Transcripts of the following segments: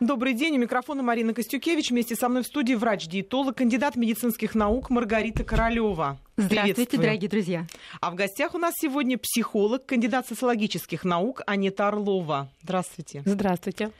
Добрый день. У микрофона Марина Костюкевич. Вместе со мной в студии врач-диетолог, кандидат медицинских наук Маргарита Королева. Здравствуйте, дорогие друзья. А в гостях у нас сегодня психолог, кандидат социологических наук Анета Орлова. Здравствуйте. Здравствуйте.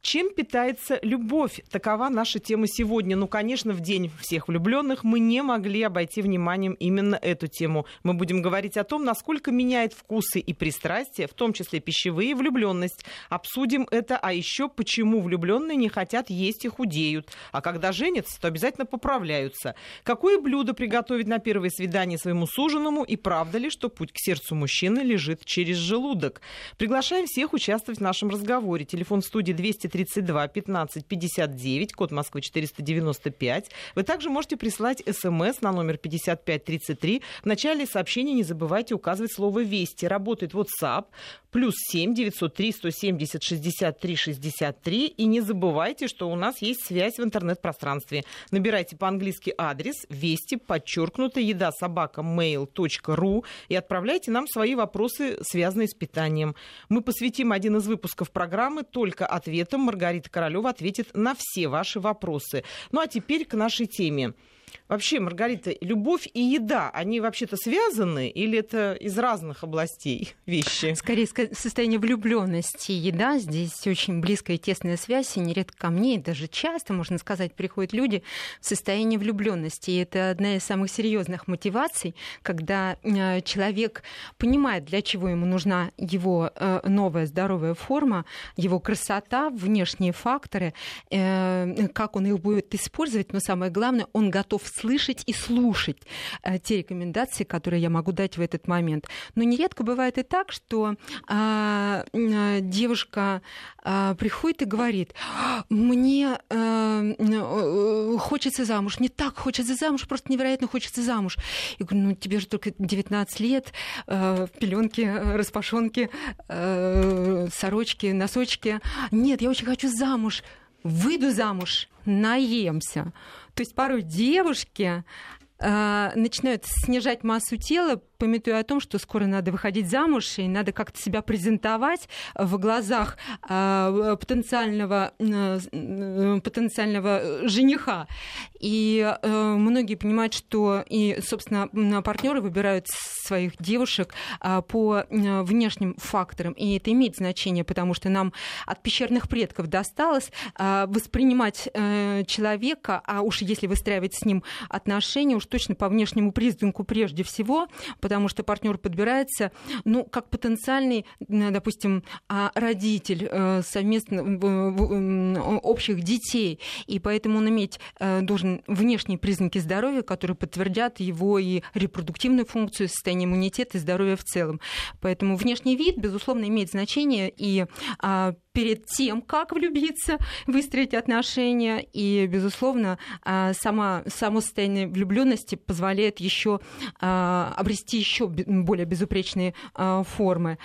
Чем питается любовь? Такова наша тема сегодня. Ну, конечно, в день всех влюбленных мы не могли обойти вниманием именно эту тему. Мы будем говорить о том, насколько меняет вкусы и пристрастия, в том числе пищевые, влюбленность. Обсудим это, а еще почему влюбленные не хотят есть и худеют. А когда женятся, то обязательно поправляются. Какое блюдо приготовить на первое свидание своему суженому? И правда ли, что путь к сердцу мужчины лежит через желудок? Приглашаем всех участвовать в нашем разговоре. Телефон студии 200 232 15 59, код Москвы 495. Вы также можете прислать смс на номер 5533. В начале сообщения не забывайте указывать слово «Вести». Работает WhatsApp плюс 7 903 170 63 63. И не забывайте, что у нас есть связь в интернет-пространстве. Набирайте по-английски адрес вести, подчеркнуто, еда собака mail.ru и отправляйте нам свои вопросы, связанные с питанием. Мы посвятим один из выпусков программы только ответам Маргарита Королева ответит на все ваши вопросы. Ну а теперь к нашей теме. Вообще, Маргарита, любовь и еда, они вообще-то связаны или это из разных областей вещи? Скорее, состояние влюбленности еда. Здесь очень близкая и тесная связь, и нередко ко мне, и даже часто, можно сказать, приходят люди в состоянии влюбленности. И это одна из самых серьезных мотиваций, когда э, человек понимает, для чего ему нужна его э, новая здоровая форма, его красота, внешние факторы, э, как он их будет использовать, но самое главное, он готов слышать и слушать э, те рекомендации, которые я могу дать в этот момент. Но нередко бывает и так, что а, э, девушка а, приходит и говорит, мне а, хочется замуж, мне так хочется замуж, просто невероятно хочется замуж. Я говорю, ну тебе же только 19 лет, а, пеленки, распашонки, а, сорочки, носочки. Нет, я очень хочу замуж. Выйду замуж, наемся. То есть порой девушки э, начинают снижать массу тела, пометуя о том, что скоро надо выходить замуж, и надо как-то себя презентовать в глазах э, потенциального, э, потенциального жениха. И э, многие понимают, что и, собственно, партнеры выбирают своих девушек э, по э, внешним факторам. И это имеет значение, потому что нам от пещерных предков досталось э, воспринимать э, человека, а уж если выстраивать с ним отношения, уж точно по внешнему признаку прежде всего, потому что партнер подбирается, ну, как потенциальный, допустим, а, родитель э, совместно общих детей, и поэтому он иметь э, должен внешние признаки здоровья, которые подтвердят его и репродуктивную функцию, состояние иммунитета и здоровья в целом. Поэтому внешний вид, безусловно, имеет значение, и а, перед тем, как влюбиться, выстроить отношения. И, безусловно, а, сама, само состояние влюбленности позволяет еще обрести еще более безупречные а, формы.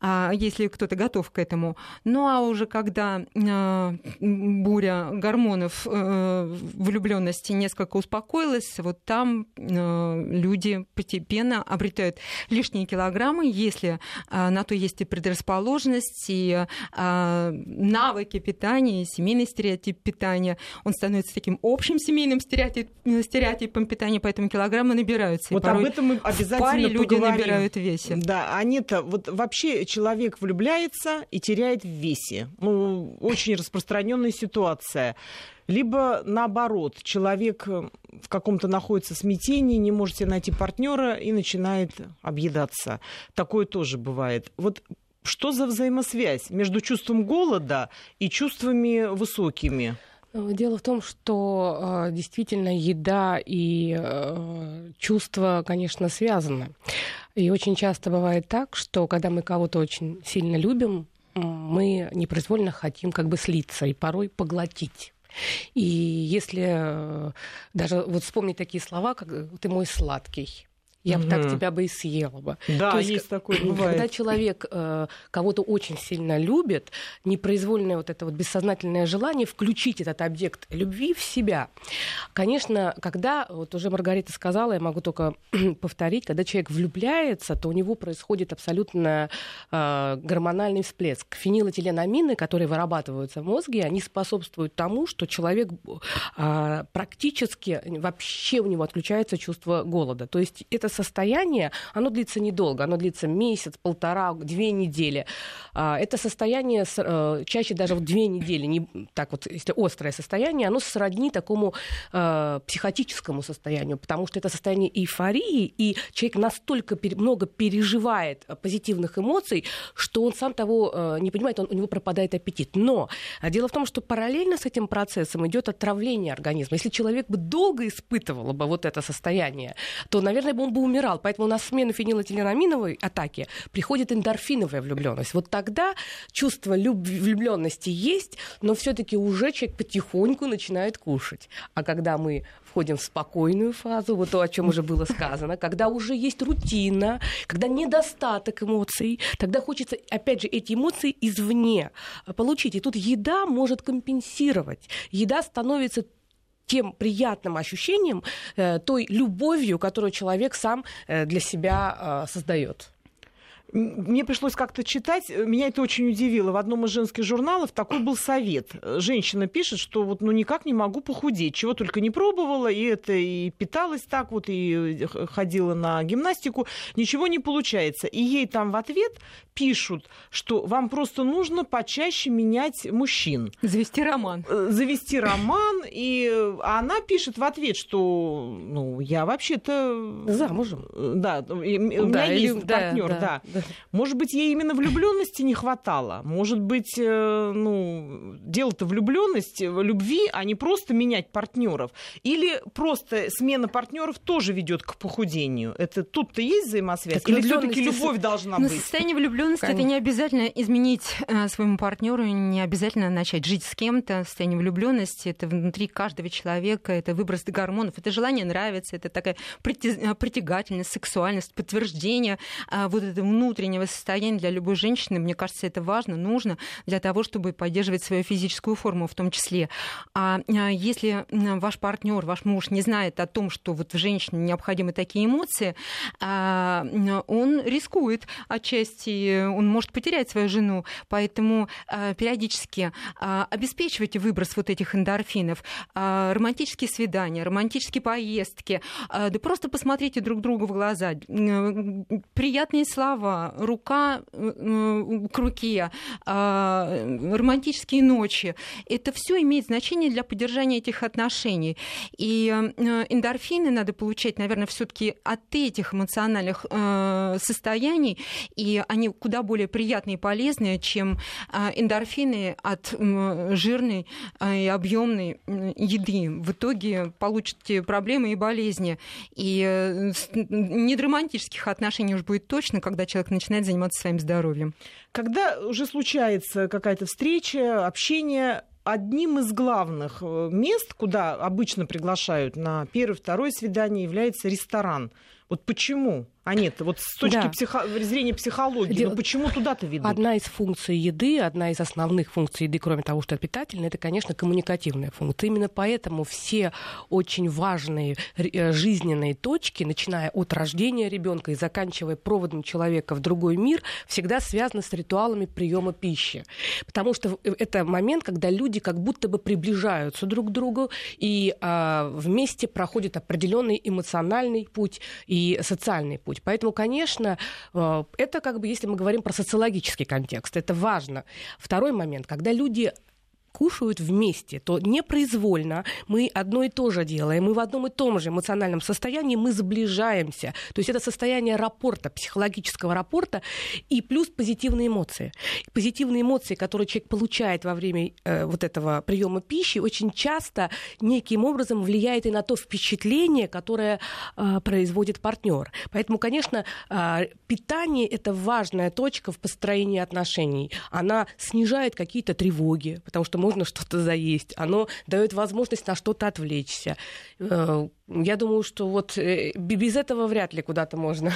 А, если кто-то готов к этому. Ну а уже когда а, буря гормонов э, влюбленности несколько успокоилась, вот там э, люди постепенно обретают лишние килограммы, если а, на то есть и предрасположенность, и навыки питания, и семейный стереотип питания, он становится таким общим семейным стереотипом, стереотипом питания, поэтому килограммы набираются. Вот об этом мы обязательно в паре люди набирают весе. Да, Анита, вот вообще человек влюбляется и теряет в весе. Ну, очень распространенная ситуация. Либо наоборот, человек э, в каком-то находится смятении, не может себе найти партнера и начинает объедаться. Такое тоже бывает. Вот что за взаимосвязь между чувством голода и чувствами высокими? Дело в том, что э, действительно еда и э, чувства, конечно, связаны. И очень часто бывает так, что когда мы кого-то очень сильно любим, мы непроизвольно хотим как бы слиться и порой поглотить. И если э, даже вот вспомнить такие слова, как «ты мой сладкий», я бы так тебя бы и съела бы. Да, То есть, есть такое, бывает. Когда человек э, кого-то очень сильно любит, непроизвольное вот это вот бессознательное желание включить этот объект любви в себя. Конечно, когда, вот уже Маргарита сказала, я могу только повторить, когда человек влюбляется, то у него происходит абсолютно э, гормональный всплеск. Фенилэтиленамины, которые вырабатываются в мозге, они способствуют тому, что человек э, практически вообще у него отключается чувство голода. То есть это состояние, оно длится недолго, оно длится месяц, полтора, две недели. А, это состояние э, чаще даже в две недели, не так вот, если острое состояние, оно сродни такому э, психотическому состоянию, потому что это состояние эйфории, и человек настолько много переживает позитивных эмоций, что он сам того э, не понимает, он, у него пропадает аппетит. Но дело в том, что параллельно с этим процессом идет отравление организма. Если человек бы долго испытывал бы вот это состояние, то, наверное, бы бы умирал. Поэтому на смену фенилэтиленаминовой атаки приходит эндорфиновая влюбленность. Вот тогда чувство влюбленности есть, но все-таки уже человек потихоньку начинает кушать. А когда мы входим в спокойную фазу, вот то, о чем уже было сказано, когда уже есть рутина, когда недостаток эмоций, тогда хочется, опять же, эти эмоции извне получить. И тут еда может компенсировать. Еда становится тем приятным ощущением, э, той любовью, которую человек сам э, для себя э, создает. Мне пришлось как-то читать, меня это очень удивило. В одном из женских журналов такой был совет. Женщина пишет, что вот ну никак не могу похудеть, чего только не пробовала, и это и питалась так вот, и ходила на гимнастику, ничего не получается. И ей там в ответ пишут, что вам просто нужно почаще менять мужчин. Завести роман. Э, завести роман, и а она пишет в ответ, что ну я вообще-то замужем. Да, у меня да, есть партнер, да. да. Может быть, ей именно влюбленности не хватало. Может быть, э, ну, дело-то влюбленности, любви, а не просто менять партнеров. Или просто смена партнеров тоже ведет к похудению. Это тут-то есть взаимосвязь? Так Или все-таки любовь должна быть? Состояние влюбленности это не обязательно изменить э, своему партнеру, не обязательно начать жить с кем-то. Состояние влюбленности это внутри каждого человека, это выброс гормонов, это желание нравиться, это такая притягательность, сексуальность, подтверждение а, вот этого внутреннего состояния для любой женщины, мне кажется, это важно, нужно для того, чтобы поддерживать свою физическую форму в том числе. А, а если ваш партнер, ваш муж не знает о том, что вот в женщине необходимы такие эмоции, а, он рискует отчасти, он может потерять свою жену, поэтому а, периодически обеспечивайте выброс вот этих эндорфинов, романтические свидания, романтические поездки, да просто посмотрите друг другу в глаза, приятные слова, рука э, к руке, а, романтические ночи. Это все имеет значение для поддержания этих отношений. И э, эндорфины надо получать, наверное, все-таки от этих эмоциональных э, состояний, и они куда более приятные и полезные, чем эндорфины от жирной и объемной еды. В итоге получите проблемы и болезни. И не романтических отношений уж будет точно, когда человек человек начинает заниматься своим здоровьем. Когда уже случается какая-то встреча, общение, одним из главных э, мест, куда обычно приглашают на первое, второе свидание, является ресторан. Вот почему? А нет, вот с точки да. психо... зрения психологии, Дел... ну почему туда-то ведут? Одна из функций еды, одна из основных функций еды, кроме того, что это питательная, это, конечно, коммуникативная функция. Именно поэтому все очень важные э, жизненные точки, начиная от рождения ребенка и заканчивая проводом человека в другой мир, всегда связаны с ритуалами приема пищи. Потому что э, это момент, когда люди как будто бы приближаются друг к другу и а, вместе проходят определенный эмоциональный путь и социальный путь быть. Поэтому, конечно, э, это как бы, если мы говорим про социологический контекст, это важно. Второй момент, когда люди кушают вместе, то непроизвольно мы одно и то же делаем, мы в одном и том же эмоциональном состоянии, мы сближаемся. То есть это состояние рапорта, психологического рапорта и плюс позитивные эмоции. Позитивные эмоции, которые человек получает во время э, вот этого приема пищи, очень часто неким образом влияет и на то впечатление, которое э, производит партнер. Поэтому, конечно, э, питание это важная точка в построении отношений. Она снижает какие-то тревоги, потому что мы нужно что-то заесть, оно дает возможность на что-то отвлечься. Э, я думаю, что вот э, без этого вряд ли куда-то можно.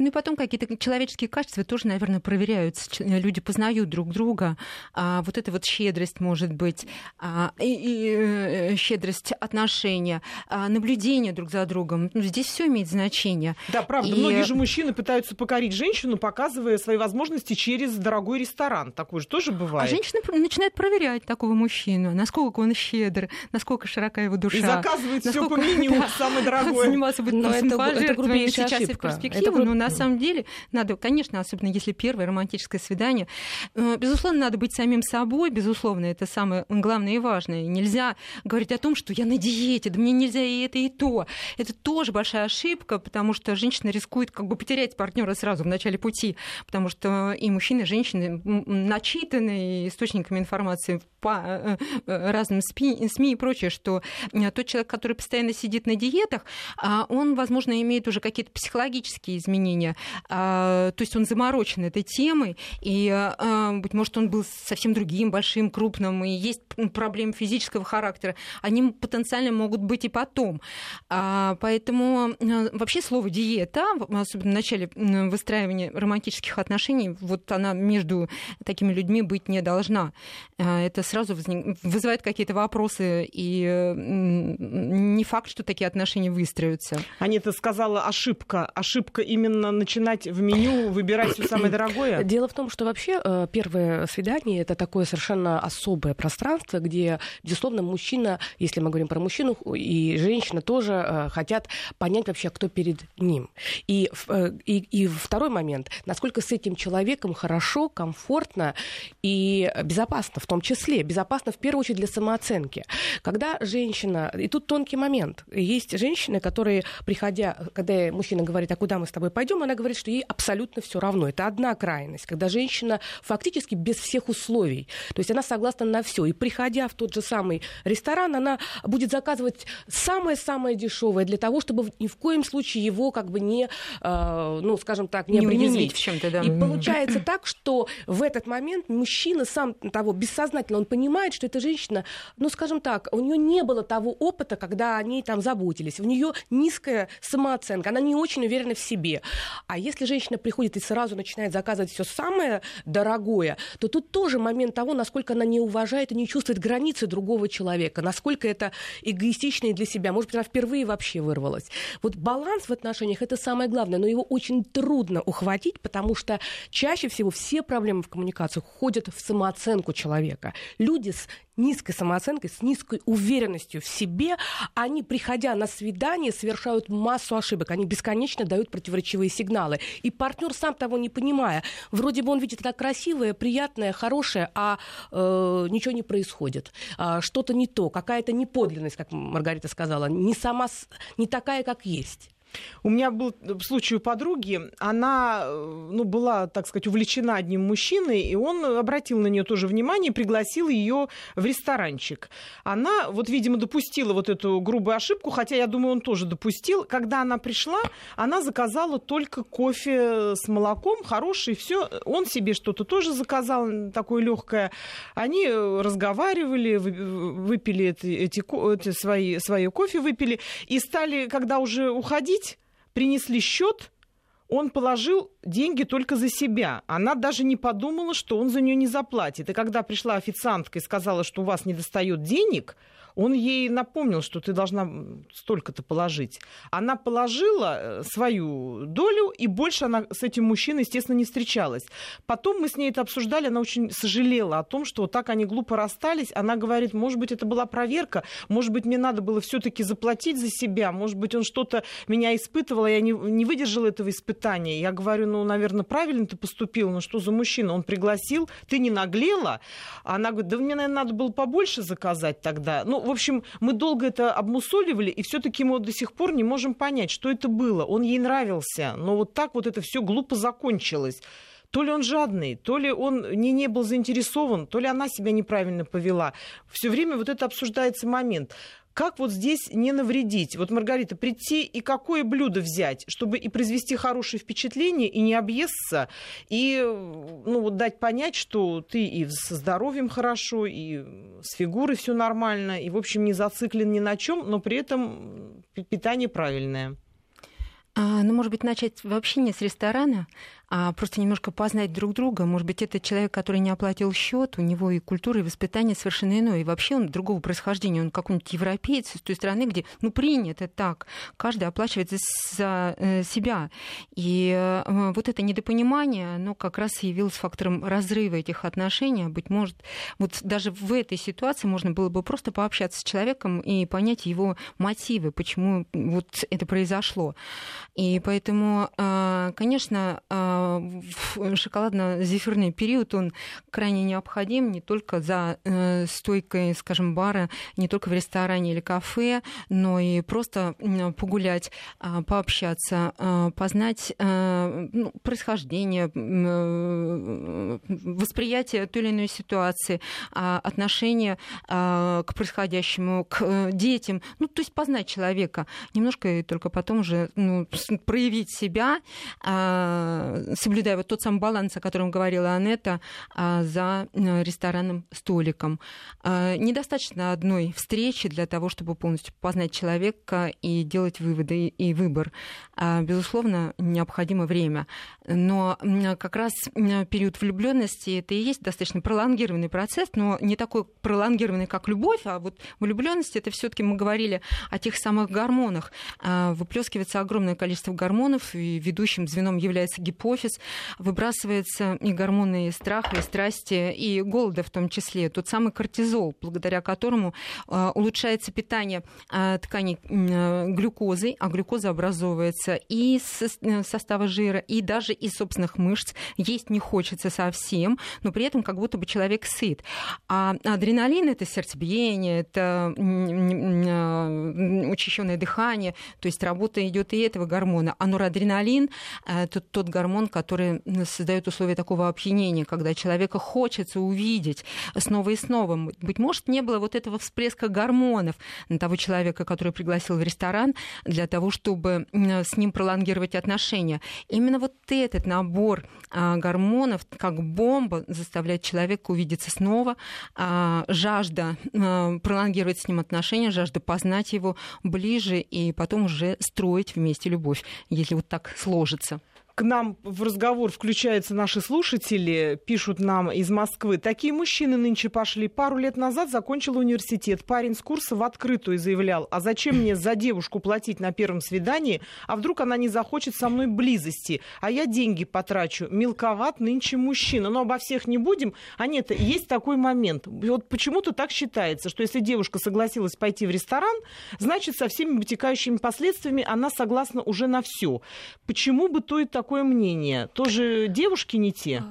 Ну и потом какие-то человеческие качества тоже, наверное, проверяются. Люди познают друг друга. А вот эта вот щедрость, может быть, а, и, и э, щедрость отношения, а, наблюдение друг за другом. Ну, здесь все имеет значение. Да, правда. И... Многие же мужчины пытаются покорить женщину, показывая свои возможности через дорогой ресторан. Такое же тоже бывает. А женщина начинает проверять такого мужчину, насколько он щедр, насколько широка его душа. И заказывает насколько... все по меню, да, самое дорогое. Заниматься будет но это, это грубейшая сейчас ошибка. и в перспективу, это... но на самом деле надо, конечно, особенно если первое романтическое свидание, э, безусловно, надо быть самим собой, безусловно, это самое главное и важное. Нельзя говорить о том, что я на диете, да мне нельзя и это, и то. Это тоже большая ошибка, потому что женщина рискует как бы потерять партнера сразу в начале пути, потому что и мужчины, и женщины начитаны источниками информации по э, э, разным СМИ, СМИ и прочее, что тот человек, который постоянно сидит на диетах, а он, возможно, имеет уже какие-то психологические изменения, а, то есть он заморочен этой темой, и, быть может, он был совсем другим, большим, крупным, и есть проблемы физического характера. Они потенциально могут быть и потом. А, поэтому вообще слово «диета», особенно в начале выстраивания романтических отношений, вот она между такими людьми быть не должна. Это сразу вызывает какие-то вопросы, и не факт, что такие отношения выстроятся. Анита сказала ошибка. Ошибка именно начинать в меню выбирать все самое дорогое? Дело в том, что вообще э, первое свидание это такое совершенно особое пространство, где, безусловно, мужчина, если мы говорим про мужчину, и женщина тоже э, хотят понять вообще, кто перед ним. И, э, и, и второй момент, насколько с этим человеком хорошо, комфортно и безопасно в том числе. Безопасно в первую очередь для самооценки. Когда женщина, и тут тонкий момент, есть женщины, которые, приходя, когда мужчина говорит, а куда мы с тобой пойдем, она говорит, что ей абсолютно все равно. Это одна крайность, когда женщина фактически без всех условий. То есть она согласна на все. И приходя в тот же самый ресторан, она будет заказывать самое-самое дешевое для того, чтобы ни в коем случае его как бы не, э, ну, скажем так, не, не обременить. в чем-то, да. И получается так, что в этот момент мужчина сам того бессознательно, он понимает, что эта женщина, ну, скажем так, у нее не было того опыта, когда они там заботились. У нее низкая самооценка, она не очень уверена в себе. А если женщина приходит и сразу начинает заказывать все самое дорогое, то тут тоже момент того, насколько она не уважает и не чувствует границы другого человека, насколько это эгоистично и для себя. Может быть, она впервые вообще вырвалась. Вот баланс в отношениях это самое главное, но его очень трудно ухватить, потому что чаще всего все проблемы в коммуникациях ходят в самооценку человека. Люди с низкой самооценкой, с низкой уверенностью в себе, они, приходя на свидание, совершают массу ошибок. Они бесконечно дают противоречивые сигналы. И партнер сам того не понимая, вроде бы он видит это красивое, приятное, хорошее, а э, ничего не происходит. А, что-то не то, какая-то неподлинность, как Маргарита сказала, не сама, не такая, как есть. У меня был случай у подруги, она ну, была, так сказать, увлечена одним мужчиной, и он обратил на нее тоже внимание, пригласил ее в ресторанчик. Она, вот, видимо, допустила вот эту грубую ошибку, хотя, я думаю, он тоже допустил. Когда она пришла, она заказала только кофе с молоком, хороший, все. Он себе что-то тоже заказал, такое легкое. Они разговаривали, выпили эти, эти, эти свои, свои кофе, выпили, и стали, когда уже уходить, принесли счет, он положил деньги только за себя. Она даже не подумала, что он за нее не заплатит. И когда пришла официантка и сказала, что у вас не достает денег, он ей напомнил, что ты должна столько-то положить. Она положила э, свою долю, и больше она с этим мужчиной, естественно, не встречалась. Потом мы с ней это обсуждали, она очень сожалела о том, что вот так они глупо расстались. Она говорит, может быть, это была проверка, может быть, мне надо было все-таки заплатить за себя, может быть, он что-то меня испытывал, а я не, не выдержала этого испытания. Я говорю, ну, наверное, правильно ты поступила, но что за мужчина? Он пригласил, ты не наглела? Она говорит, да мне, наверное, надо было побольше заказать тогда. Ну, в общем, мы долго это обмусоливали, и все-таки мы до сих пор не можем понять, что это было. Он ей нравился, но вот так вот это все глупо закончилось. То ли он жадный, то ли он не, не был заинтересован, то ли она себя неправильно повела. Все время вот это обсуждается момент. Как вот здесь не навредить? Вот, Маргарита, прийти и какое блюдо взять, чтобы и произвести хорошее впечатление, и не объесться, и ну, вот дать понять, что ты и со здоровьем хорошо, и с фигурой все нормально, и, в общем, не зациклен ни на чем, но при этом питание правильное. А, ну, может быть, начать вообще не с ресторана, а просто немножко познать друг друга. Может быть, это человек, который не оплатил счет, у него и культура, и воспитание совершенно иное. И вообще он другого происхождения, он какой-нибудь европеец из той страны, где, ну, принято так. Каждый оплачивает за э, себя. И э, вот это недопонимание, оно как раз явилось фактором разрыва этих отношений. Быть может, вот даже в этой ситуации можно было бы просто пообщаться с человеком и понять его мотивы, почему вот это произошло. И поэтому, э, конечно, шоколадно-зефирный период, он крайне необходим не только за э, стойкой, скажем, бара, не только в ресторане или кафе, но и просто погулять, а, пообщаться, а, познать э, ну, происхождение, э, восприятие той или иной ситуации, а, отношение к происходящему, к детям. Ну, то есть познать человека немножко и только потом уже ну, проявить себя, соблюдая вот тот самый баланс, о котором говорила Анетта, а, за э, ресторанным столиком. А, недостаточно одной встречи для того, чтобы полностью познать человека и делать выводы и выбор. А, безусловно, необходимо время. Но как раз период влюбленности это и есть достаточно пролонгированный процесс, но не такой пролонгированный, как любовь, а вот влюбленность это все-таки мы говорили о тех самых гормонах. Выплескивается огромное количество гормонов, и ведущим звеном является гипофиз, выбрасывается и гормоны и страха, и страсти, и голода в том числе. Тот самый кортизол, благодаря которому э, улучшается питание э, тканей э, глюкозой, а глюкоза образовывается и из состава жира, и даже из собственных мышц. Есть не хочется совсем, но при этом как будто бы человек сыт. А адреналин — это сердцебиение, это учащенное дыхание, то есть работа идет и этого гормона. А норадреналин — это тот гормон, который создает условия такого опьянения, когда человека хочется увидеть снова и снова. Быть может, не было вот этого всплеска гормонов на того человека, который пригласил в ресторан, для того, чтобы с ним пролонгировать отношения. Именно вот этот набор а, гормонов, как бомба, заставляет человека увидеться снова, а, жажда пролонгировать с ним отношения, жажда познать его ближе и потом уже строить вместе любовь, если вот так сложится к нам в разговор включаются наши слушатели, пишут нам из Москвы. Такие мужчины нынче пошли. Пару лет назад закончил университет. Парень с курса в открытую заявлял, а зачем мне за девушку платить на первом свидании, а вдруг она не захочет со мной близости, а я деньги потрачу. Мелковат нынче мужчина. Но обо всех не будем. А нет, есть такой момент. Вот почему-то так считается, что если девушка согласилась пойти в ресторан, значит, со всеми вытекающими последствиями она согласна уже на все. Почему бы то и такое такое мнение? Тоже девушки не те?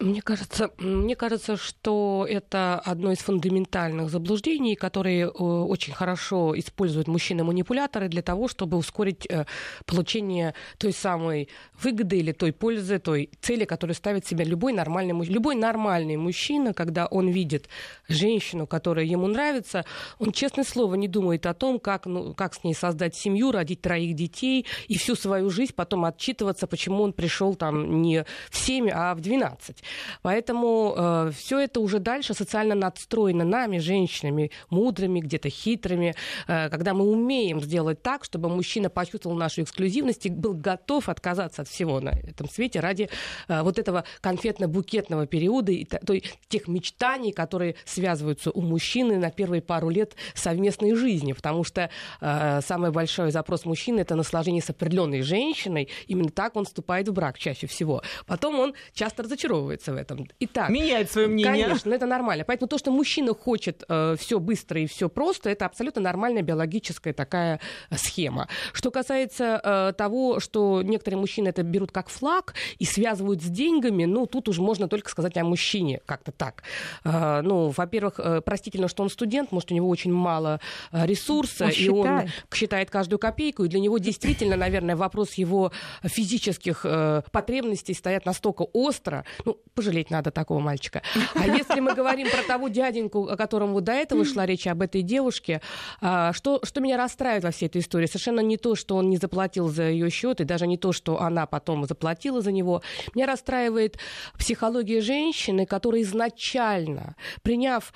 Мне кажется, мне кажется, что это одно из фундаментальных заблуждений, которые э, очень хорошо используют мужчины-манипуляторы для того, чтобы ускорить э, получение той самой выгоды или той пользы, той цели, которую ставит себе любой нормальный, любой нормальный мужчина, когда он видит женщину, которая ему нравится, он, честное слово, не думает о том, как, ну, как с ней создать семью, родить троих детей и всю свою жизнь потом отчитываться, почему он пришел там не в 7, а в 12. Поэтому э, все это уже дальше социально надстроено нами, женщинами, мудрыми, где-то хитрыми, э, когда мы умеем сделать так, чтобы мужчина почувствовал нашу эксклюзивность и был готов отказаться от всего на этом свете ради э, вот этого конфетно-букетного периода и той, тех мечтаний, которые связываются у мужчины на первые пару лет совместной жизни, потому что э, самый большой запрос мужчины это наслаждение с определенной женщиной, именно так он вступает в брак чаще всего. Потом он часто разочаровывается раскаивается в этом. Итак, меняет свое мнение. Конечно, это нормально. Поэтому то, что мужчина хочет э, все быстро и все просто, это абсолютно нормальная биологическая такая схема. Что касается э, того, что некоторые мужчины это берут как флаг и связывают с деньгами, ну, тут уже можно только сказать о мужчине как-то так. Э, ну, во-первых, э, простительно, что он студент, может, у него очень мало э, ресурса, он и считает. он считает каждую копейку, и для него действительно, наверное, вопрос его физических э, потребностей стоят настолько остро, ну, пожалеть надо такого мальчика. А если мы говорим про того дяденьку, о котором вот до этого шла речь, об этой девушке, э, что, что меня расстраивает во всей этой истории? Совершенно не то, что он не заплатил за ее счет, и даже не то, что она потом заплатила за него. Меня расстраивает психология женщины, которая изначально, приняв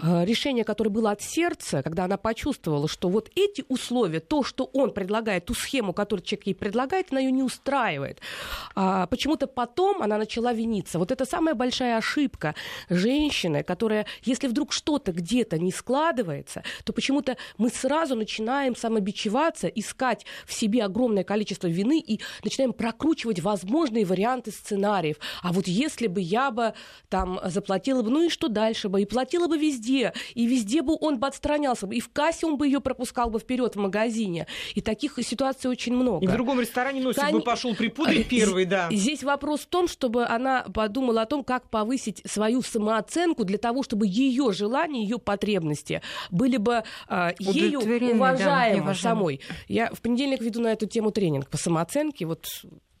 решение, которое было от сердца, когда она почувствовала, что вот эти условия, то, что он предлагает, ту схему, которую человек ей предлагает, она ее не устраивает. А, почему-то потом она начала виниться. Вот это самая большая ошибка женщины, которая, если вдруг что-то где-то не складывается, то почему-то мы сразу начинаем самобичеваться, искать в себе огромное количество вины и начинаем прокручивать возможные варианты сценариев. А вот если бы я бы там заплатила бы, ну и что дальше бы, и платила бы везде, везде, и везде бы он бы отстранялся, и в кассе он бы ее пропускал бы вперед в магазине. И таких ситуаций очень много. И в другом ресторане носик Кон... бы пошел припудрить первый, да. Здесь вопрос в том, чтобы она подумала о том, как повысить свою самооценку для того, чтобы ее желания, ее потребности были бы э, ею уважаемы да, самой. Я в понедельник веду на эту тему тренинг по самооценке. Вот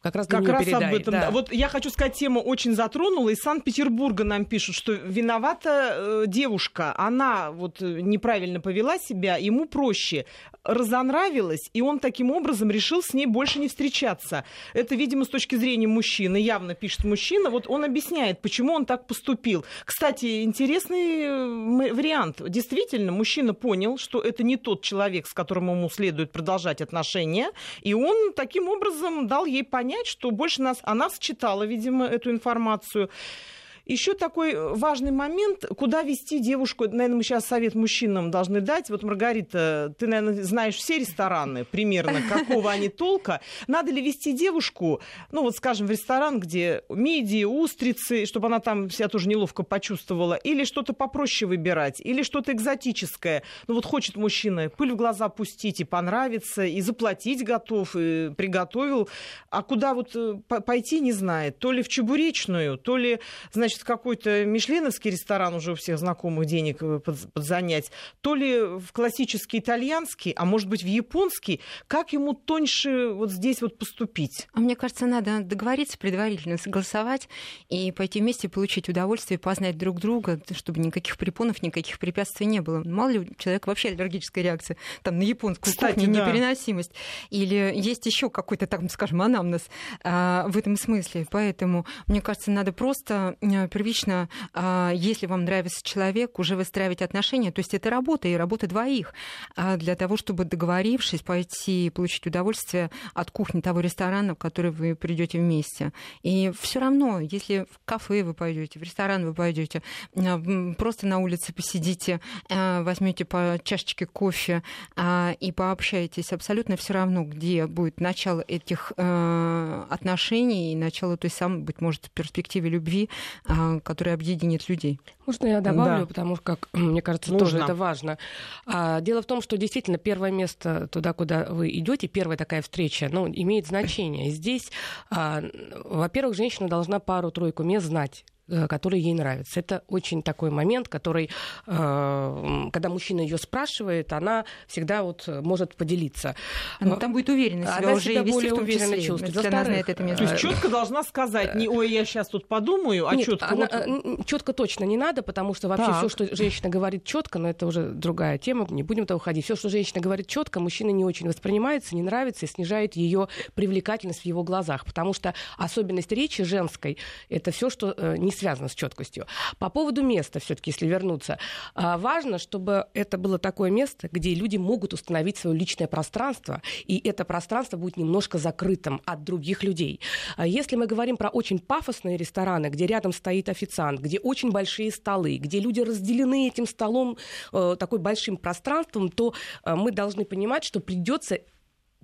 как раз, как раз об этом. Да. Вот я хочу сказать, тему очень затронула. Из Санкт-Петербурга нам пишут, что виновата э, девушка. Она вот э, неправильно повела себя, ему проще. Разонравилась, и он таким образом решил с ней больше не встречаться. Это, видимо, с точки зрения мужчины. Явно пишет мужчина. Вот он объясняет, почему он так поступил. Кстати, интересный э, вариант. Действительно, мужчина понял, что это не тот человек, с которым ему следует продолжать отношения. И он таким образом дал ей понять, что больше нас, она считала, видимо, эту информацию. Еще такой э, важный момент, куда вести девушку, наверное, мы сейчас совет мужчинам должны дать. Вот, Маргарита, ты, наверное, знаешь все рестораны примерно, какого они толка. Надо ли вести девушку, ну вот, скажем, в ресторан, где мидии, устрицы, чтобы она там себя тоже неловко почувствовала, или что-то попроще выбирать, или что-то экзотическое. Ну вот хочет мужчина пыль в глаза пустить и понравится, и заплатить готов, и приготовил. А куда вот э, пойти не знает. То ли в чебуречную, то ли, значит, значит, какой-то мишленовский ресторан уже у всех знакомых денег э, подзанять, то ли в классический итальянский, а может быть в японский, как ему тоньше вот здесь вот поступить? А мне кажется, надо договориться предварительно, согласовать и пойти вместе получить удовольствие, познать друг друга, чтобы никаких препонов, никаких препятствий не было. Мало ли у человека вообще аллергическая реакция там, на японскую Кстати, кухню, да. непереносимость. Или есть еще какой-то, так скажем, анамнез а, в этом смысле. Поэтому, мне кажется, надо просто э, первично, а, если вам нравится человек, уже выстраивать отношения. То есть это работа, и работа двоих. А для того, чтобы договорившись, пойти получить удовольствие от кухни того ресторана, в который вы придете вместе. И все равно, если в кафе вы пойдете, в ресторан вы пойдете, а, просто на улице посидите, возьмете по чашечке кофе и пообщаетесь, абсолютно все равно, где будет начало этих отношений и начало той самой, быть может, перспективе любви, который объединит людей. Можно я добавлю, да. потому что, как мне кажется, Нужно. тоже это важно. А, дело в том, что действительно первое место туда, куда вы идете, первая такая встреча, ну, имеет значение. Здесь, а, во-первых, женщина должна пару-тройку мест знать который ей нравится. Это очень такой момент, который, э, когда мужчина ее спрашивает, она всегда вот может поделиться. Она там будет уверена себя она уже себя вести более уверенно чувствует. Она знает это место. То есть четко должна сказать, не ой, я сейчас тут подумаю, а четко. Она, вот... Четко точно не надо, потому что вообще все, что женщина говорит четко, но это уже другая тема, не будем того ходить. Все, что женщина говорит четко, мужчина не очень воспринимается, не нравится и снижает ее привлекательность в его глазах, потому что особенность речи женской это все, что э, не связано с четкостью. По поводу места, все-таки, если вернуться, а, важно, чтобы это было такое место, где люди могут установить свое личное пространство, и это пространство будет немножко закрытым от других людей. А если мы говорим про очень пафосные рестораны, где рядом стоит официант, где очень большие столы, где люди разделены этим столом э, такой большим пространством, то э, мы должны понимать, что придется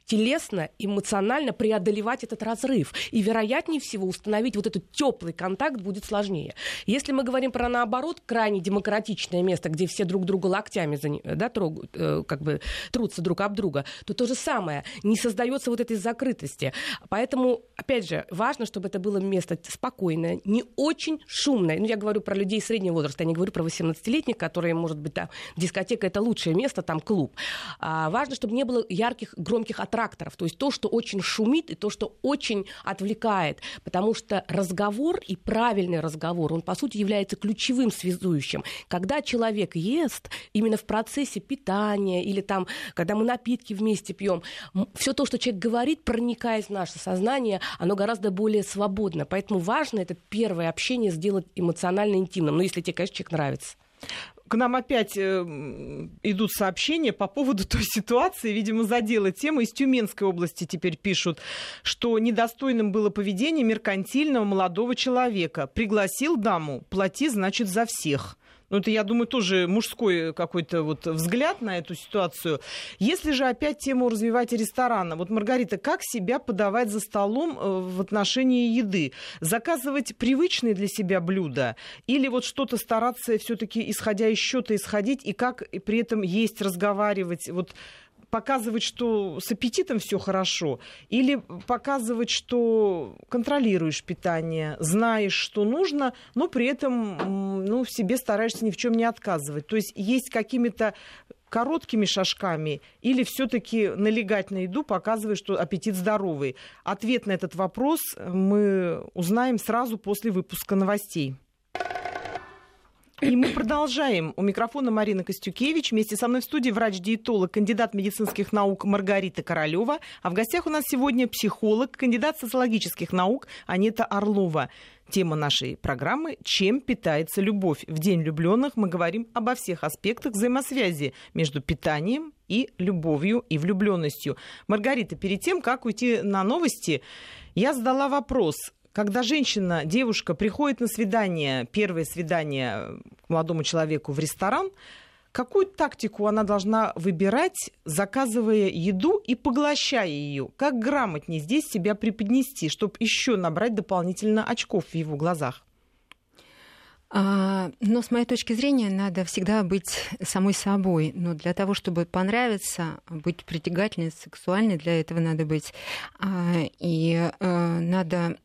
телесно, эмоционально преодолевать этот разрыв. И, вероятнее всего, установить вот этот теплый контакт будет сложнее. Если мы говорим про, наоборот, крайне демократичное место, где все друг друга локтями да, трогают, э, как бы трутся друг об друга, то то же самое. Не создается вот этой закрытости. Поэтому, опять же, важно, чтобы это было место спокойное, не очень шумное. Ну, я говорю про людей среднего возраста, я не говорю про 18-летних, которые, может быть, там, дискотека это лучшее место, там клуб. А, важно, чтобы не было ярких, громких аттракторов. То есть то, что очень шумит и то, что очень отвлекает. Потому что разговор и правильный разговор, он, по сути, является ключевым связующим. Когда человек ест, именно в процессе питания или там, когда мы напитки вместе пьем, все то, что человек говорит, проникает в наше сознание, оно гораздо более свободно. Поэтому важно это первое общение сделать эмоционально интимным. Ну, если тебе, конечно, человек нравится. К нам опять э, идут сообщения по поводу той ситуации, видимо, задела тема. Из Тюменской области теперь пишут, что недостойным было поведение меркантильного молодого человека. Пригласил даму, плати, значит, за всех. Ну, это, я думаю, тоже мужской какой-то вот взгляд на эту ситуацию. Если же опять тему развивать ресторана, вот, Маргарита, как себя подавать за столом э, в отношении еды? Заказывать привычные для себя блюда или вот что-то стараться все-таки, исходя из счета, исходить, и как при этом есть, разговаривать? Вот показывать, что с аппетитом все хорошо, или показывать, что контролируешь питание, знаешь, что нужно, но при этом ну, в себе стараешься ни в чем не отказывать. То есть есть какими-то короткими шажками или все-таки налегать на еду, показывая, что аппетит здоровый? Ответ на этот вопрос мы узнаем сразу после выпуска новостей. И мы продолжаем. У микрофона Марина Костюкевич. Вместе со мной в студии врач-диетолог, кандидат медицинских наук Маргарита Королева. А в гостях у нас сегодня психолог, кандидат социологических наук Анита Орлова. Тема нашей программы «Чем питается любовь?». В День влюбленных мы говорим обо всех аспектах взаимосвязи между питанием и любовью и влюбленностью. Маргарита, перед тем, как уйти на новости, я задала вопрос, когда женщина, девушка приходит на свидание, первое свидание к молодому человеку в ресторан, какую тактику она должна выбирать, заказывая еду и поглощая ее? Как грамотнее здесь себя преподнести, чтобы еще набрать дополнительно очков в его глазах? А, но с моей точки зрения надо всегда быть самой собой. Но для того, чтобы понравиться, быть притягательной, сексуальной, для этого надо быть. А, и э, надо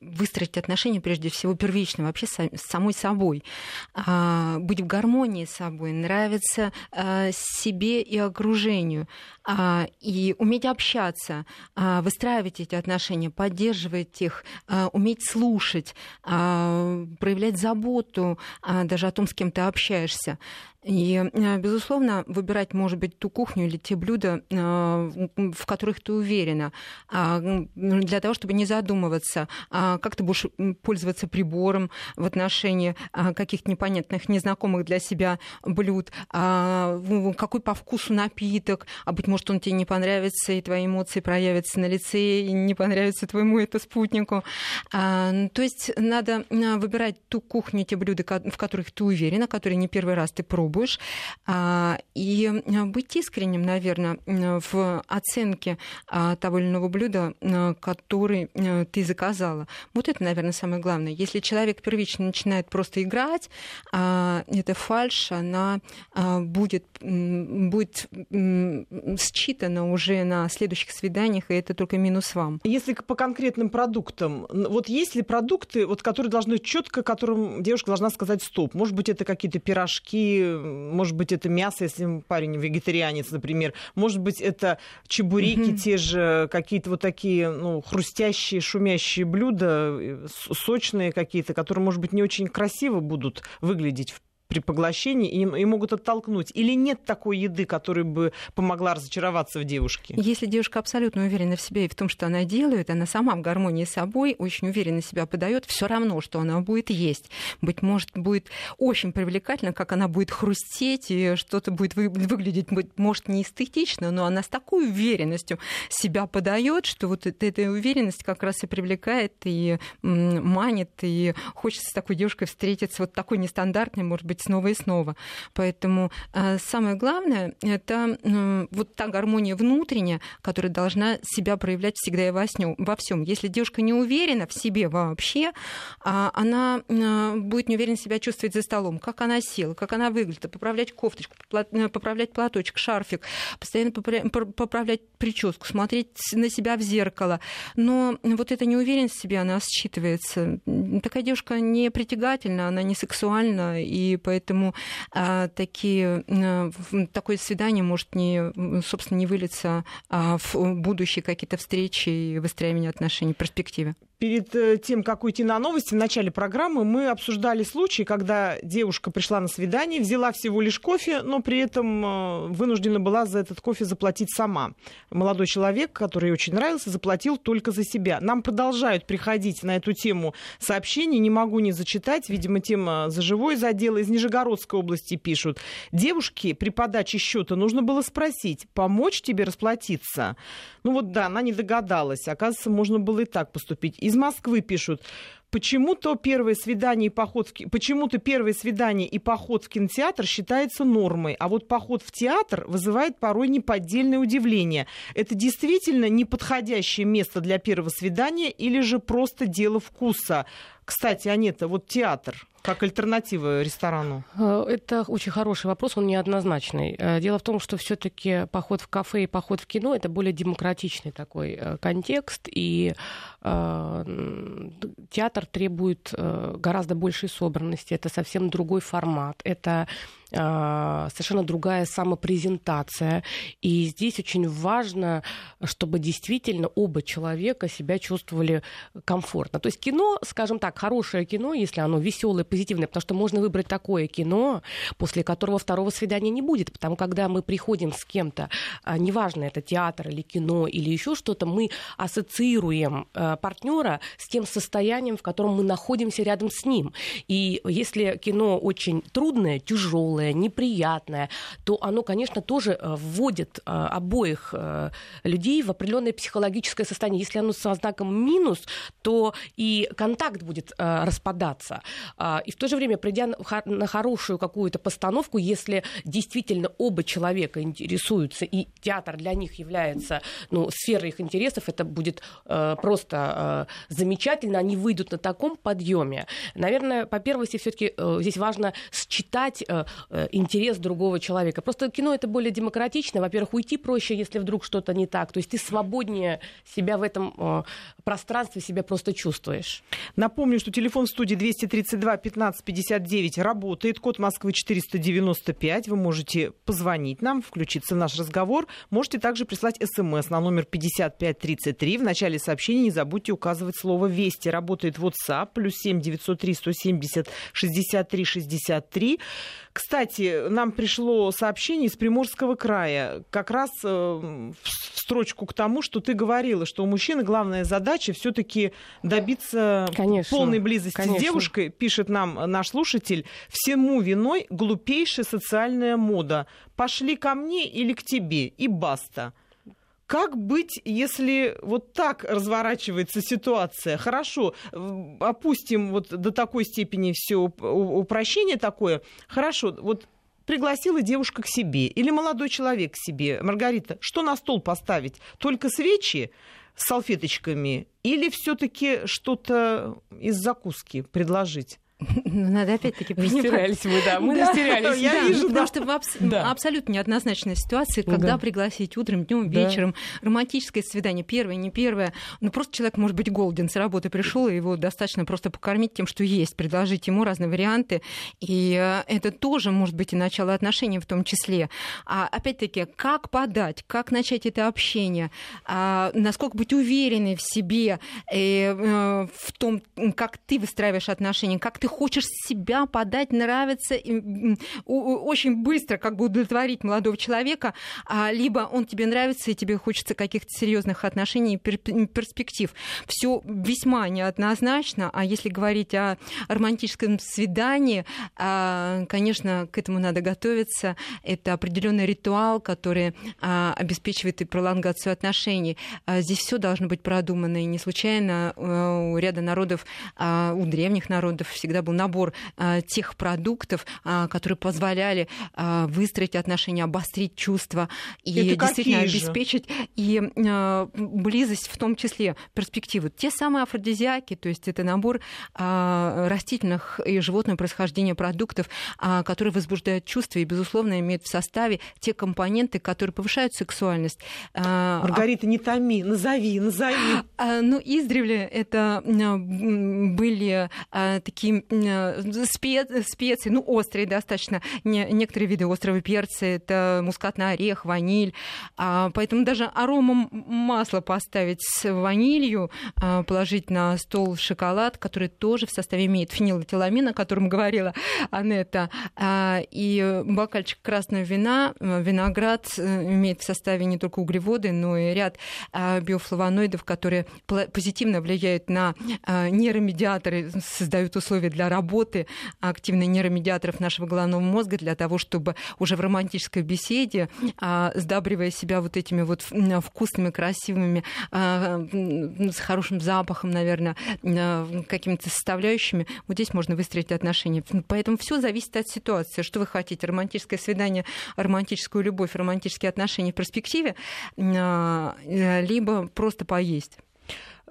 выстроить отношения, прежде всего, первично, вообще с самой собой. А, быть в гармонии с собой, нравиться э, себе и окружению. И уметь общаться, выстраивать эти отношения, поддерживать их, уметь слушать, проявлять заботу а, даже о том, с кем ты общаешься. И, э, безусловно, выбирать, может быть, ту кухню или те блюда, э, в которых ты уверена, а, для того, чтобы не задумываться, а, как ты будешь пользоваться прибором в отношении а, каких-то непонятных, незнакомых для себя блюд, какой по вкусу напиток, а быть может, он тебе не понравится, и твои эмоции проявятся на лице, и не понравится твоему это спутнику. То есть надо выбирать ту кухню, те блюда, в которых ты уверена, которые не первый раз ты пробуешь, пробуешь, а, и э, быть искренним, наверное, в оценке а, того или иного блюда, который ты заказала. Вот это, наверное, самое главное. Если человек первично начинает просто играть, а, эта фальш, она будет, будет считана уже на следующих свиданиях, и это только минус вам. Если по конкретным продуктам, вот есть ли продукты, вот, которые должны четко, которым девушка должна сказать стоп? Может быть, это какие-то пирожки, может быть, это мясо, если парень вегетарианец, например. Может быть, это чебуреки, mm-hmm. те же какие-то вот такие ну, хрустящие, шумящие блюда, э, сочные какие-то, которые, может быть, не очень красиво будут выглядеть в при поглощении и, и могут оттолкнуть? Или нет такой еды, которая бы помогла разочароваться в девушке? Если девушка абсолютно уверена в себе и в том, что она делает, она сама в гармонии с собой, очень уверенно себя подает, все равно, что она будет есть. Быть может, будет очень привлекательно, как она будет хрустеть, и что-то будет выглядеть, быть может, не эстетично, но она с такой уверенностью себя подает, что вот эта уверенность как раз и привлекает, и манит, и хочется с такой девушкой встретиться, вот такой нестандартной, может быть, снова и снова. Поэтому э, самое главное — это э, вот та гармония внутренняя, которая должна себя проявлять всегда и во, сню, во всем. Если девушка не уверена в себе вообще, а она э, будет неуверенно себя чувствовать за столом, как она села, как она выглядит, поправлять кофточку, поправлять платочек, шарфик, постоянно поправлять прическу, смотреть на себя в зеркало. Но вот эта неуверенность в себе, она считывается. Такая девушка не притягательна, она не сексуальна, и поэтому а, такие, а, такое свидание может не, собственно, не вылиться а, в будущие какие-то встречи и выстраивание отношений в перспективе перед э, тем, как уйти на новости, в начале программы мы обсуждали случай, когда девушка пришла на свидание, взяла всего лишь кофе, но при этом э, вынуждена была за этот кофе заплатить сама. Молодой человек, который ей очень нравился, заплатил только за себя. Нам продолжают приходить на эту тему сообщения, не могу не зачитать, видимо, тема за живой задела. Из Нижегородской области пишут. Девушке при подаче счета нужно было спросить, помочь тебе расплатиться? Ну вот да, она не догадалась. Оказывается, можно было и так поступить. Из Москвы пишут. Почему-то первое свидание и поход в... почему-то первое свидание и поход в кинотеатр считается нормой, а вот поход в театр вызывает порой неподдельное удивление. Это действительно неподходящее место для первого свидания или же просто дело вкуса? Кстати, Анета, вот театр как альтернатива ресторану? Э, это очень хороший вопрос, он неоднозначный. Э, дело в том, что все-таки поход в кафе и поход в кино это более демократичный такой э, контекст, и театр требует гораздо большей собранности. Это совсем другой формат. Это совершенно другая самопрезентация. И здесь очень важно, чтобы действительно оба человека себя чувствовали комфортно. То есть кино, скажем так, хорошее кино, если оно веселое, позитивное, потому что можно выбрать такое кино, после которого второго свидания не будет. Потому когда мы приходим с кем-то, а, неважно, это театр или кино или еще что-то, мы ассоциируем а, партнера с тем состоянием, в котором мы находимся рядом с ним. И если кино очень трудное, тяжелое, тяжелое, неприятное, то оно, конечно, тоже э, вводит э, обоих э, людей в определенное психологическое состояние. Если оно со знаком минус, то и контакт будет распадаться. А, и в то же время, придя на хорошую какую-то постановку, если действительно оба человека интересуются, и театр для них является ну, сферой их интересов, это будет просто замечательно, они выйдут на таком подъеме. Наверное, по первости, все-таки здесь важно считать интерес другого человека. Просто кино это более демократично. Во-первых, уйти проще, если вдруг что-то не так. То есть ты свободнее себя в этом э, пространстве себя просто чувствуешь. Напомню, что телефон в студии 232 15 59 работает. Код Москвы 495. Вы можете позвонить нам, включиться в наш разговор. Можете также прислать смс на номер 5533. В начале сообщения не забудьте указывать слово «Вести». Работает WhatsApp. Плюс 7 903 170 63 63. Кстати, нам пришло сообщение из Приморского края, как раз э, в строчку к тому, что ты говорила, что у мужчины главная задача все-таки добиться конечно, полной близости конечно. с девушкой, пишет нам наш слушатель, всему виной глупейшая социальная мода. Пошли ко мне или к тебе, и баста. Как быть, если вот так разворачивается ситуация? Хорошо, опустим вот до такой степени все упрощение такое. Хорошо, вот пригласила девушка к себе или молодой человек к себе. Маргарита, что на стол поставить? Только свечи с салфеточками или все-таки что-то из закуски предложить? Ну, надо опять-таки понимать. Растерялись мы, да, мы растерялись. Я вижу, Потому что в абсолютно неоднозначной ситуации, когда пригласить утром, днем, вечером, романтическое свидание, первое, не первое, ну просто человек может быть голден, с работы пришел, и его достаточно просто покормить тем, что есть, предложить ему разные варианты, и э, это тоже может быть и начало отношений в том числе. А опять-таки, как подать, как начать это общение, а, насколько быть уверенной в себе, э, э, в том, как ты выстраиваешь отношения, как ты хочешь себя подать, нравиться, очень быстро как бы удовлетворить молодого человека, а либо он тебе нравится, и тебе хочется каких-то серьезных отношений перспектив. Все весьма неоднозначно, а если говорить о романтическом свидании, а, конечно, к этому надо готовиться. Это определенный ритуал, который а, обеспечивает и пролонгацию отношений. Здесь все должно быть продумано, и не случайно у ряда народов, у древних народов всегда был набор тех продуктов, которые позволяли выстроить отношения, обострить чувства и Это действительно обеспечить и близость, в том числе перспективы. Те самые афродизиаки, то есть это набор растительных и животного происхождения продуктов, которые возбуждают чувства и, безусловно, имеют в составе те компоненты, которые повышают сексуальность. Маргарита, не томи, назови, назови. Ну, издревле это были такие специи, ну, острые достаточно, некоторые виды острого перца, это мускатный орех, ваниль, поэтому даже арома масла поставить с ванилью, положить на стол шоколад, который тоже в составе имеет фенилэтиламин, о котором говорила Анетта, и бокальчик красного вина, виноград э, имеет в составе не только углеводы, но и ряд биофлавоноидов, которые позитивно влияют на нейромедиаторы, создают условия для работы активных нейромедиаторов нашего головного мозга для того, чтобы уже в романтической беседе, сдабривая себя вот этими вот вкусными, красивыми, с хорошим запахом, наверное, какими-то составляющими, вот здесь можно выстроить отношения. Поэтому все зависит от ситуации. Что вы хотите? Романтическое свидание, романтическую любовь, романтические отношения в перспективе, либо просто поесть.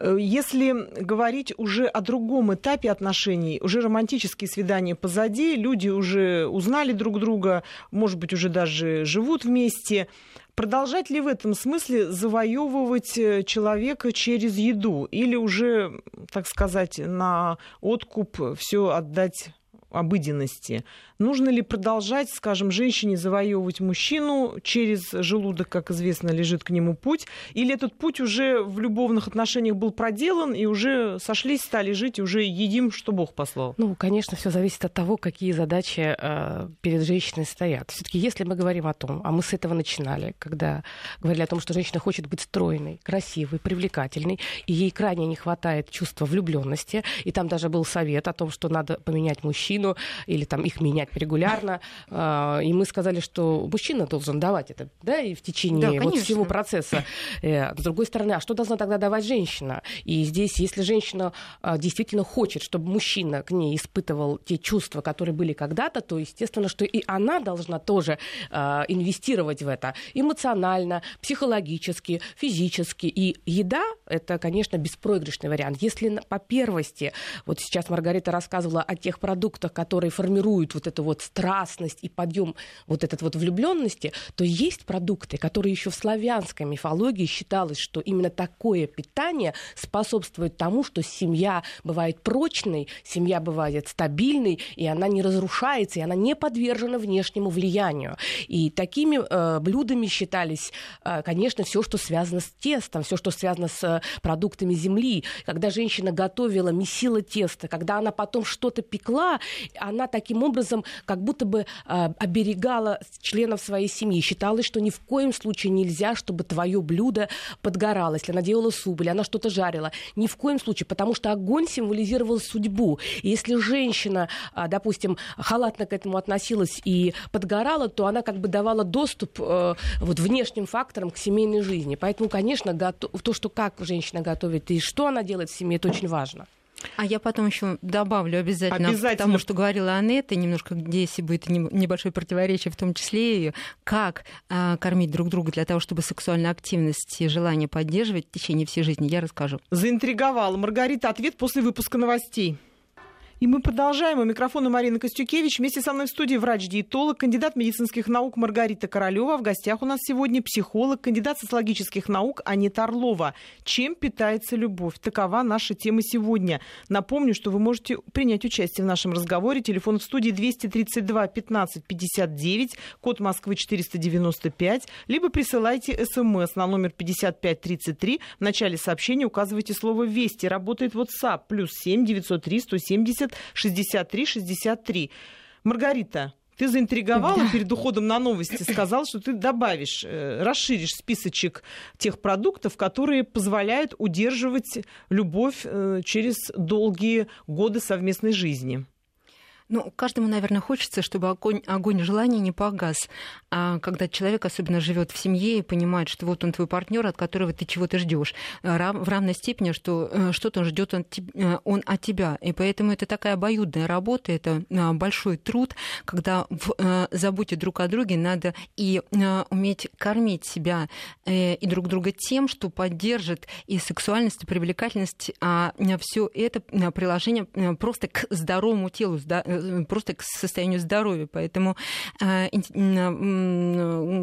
Э, если говорить уже о другом этапе отношений, уже романтические свидания позади, люди уже узнали друг друга, может быть, уже даже живут вместе. Продолжать ли в этом смысле завоевывать э, человека через еду или уже, так сказать, на откуп все отдать обыденности. Нужно ли продолжать, скажем, женщине завоевывать мужчину через желудок, как известно, лежит к нему путь, или этот путь уже в любовных отношениях был проделан, и уже сошлись, стали жить, и уже едим, что Бог послал? Ну, конечно, все зависит от того, какие задачи э, перед женщиной стоят. Все-таки, если мы говорим о том, а мы с этого начинали, когда говорили о том, что женщина хочет быть стройной, красивой, привлекательной, и ей крайне не хватает чувства влюбленности, и там даже был совет о том, что надо поменять мужчину или там их менять регулярно. А, и мы сказали, что мужчина должен давать это, да, и в течение да, вот всего процесса. Э, с другой стороны, а что должна тогда давать женщина? И здесь, если женщина а, действительно хочет, чтобы мужчина к ней испытывал те чувства, которые были когда-то, то естественно, что и она должна тоже а, инвестировать в это эмоционально, психологически, физически. И еда — это, конечно, беспроигрышный вариант. Если по первости, вот сейчас Маргарита рассказывала о тех продуктах, которые формируют вот эту вот страстность и подъем вот этот вот влюбленности, то есть продукты, которые еще в славянской мифологии считалось, что именно такое питание способствует тому, что семья бывает прочной, семья бывает стабильной, и она не разрушается, и она не подвержена внешнему влиянию. И такими э, блюдами считались, э, конечно, все, что связано с тестом, все, что связано с э, продуктами земли. Когда женщина готовила, месила тесто, когда она потом что-то пекла, она таким образом как будто бы э, оберегала членов своей семьи. Считалось, что ни в коем случае нельзя, чтобы твое блюдо подгорало. Если она делала суп или она что-то жарила, ни в коем случае, потому что огонь символизировал судьбу. И если женщина, э, допустим, халатно к этому относилась и подгорала, то она как бы давала доступ э, вот внешним факторам к семейной жизни. Поэтому, конечно, то, что как женщина готовит и что она делает в семье, это очень важно. А я потом еще добавлю обязательно, обязательно. тому, что говорила Анетта, немножко здесь будет небольшое противоречие, в том числе и как а, кормить друг друга для того, чтобы сексуальную активность и желание поддерживать в течение всей жизни, я расскажу. Заинтриговала. Маргарита, ответ после выпуска новостей. И мы продолжаем. У микрофона Марина Костюкевич. Вместе со мной в студии врач-диетолог, кандидат медицинских наук Маргарита Королева. В гостях у нас сегодня психолог, кандидат социологических наук Анита Орлова. Чем питается любовь? Такова наша тема сегодня. Напомню, что вы можете принять участие в нашем разговоре. Телефон в студии 232 15 59, код Москвы 495, либо присылайте смс на номер 5533. В начале сообщения указывайте слово «Вести». Работает WhatsApp плюс 7 903 170 63 63. Маргарита, ты заинтриговала да. перед уходом на новости, сказал, что ты добавишь, э, расширишь списочек тех продуктов, которые позволяют удерживать любовь э, через долгие годы совместной жизни. Ну, каждому, наверное, хочется, чтобы огонь, огонь желания не погас. А когда человек особенно живет в семье и понимает, что вот он твой партнер, от которого ты чего-то ждешь, в равной степени, что э, что-то ждет он, э, он от тебя. И поэтому это такая обоюдная работа, это а, большой труд, когда в э, заботе друг о друге надо и уметь кормить себя и друг друга тем, что поддержит и сексуальность, и привлекательность, а все это приложение просто к здоровому телу, Э, просто к состоянию здоровья. Поэтому э,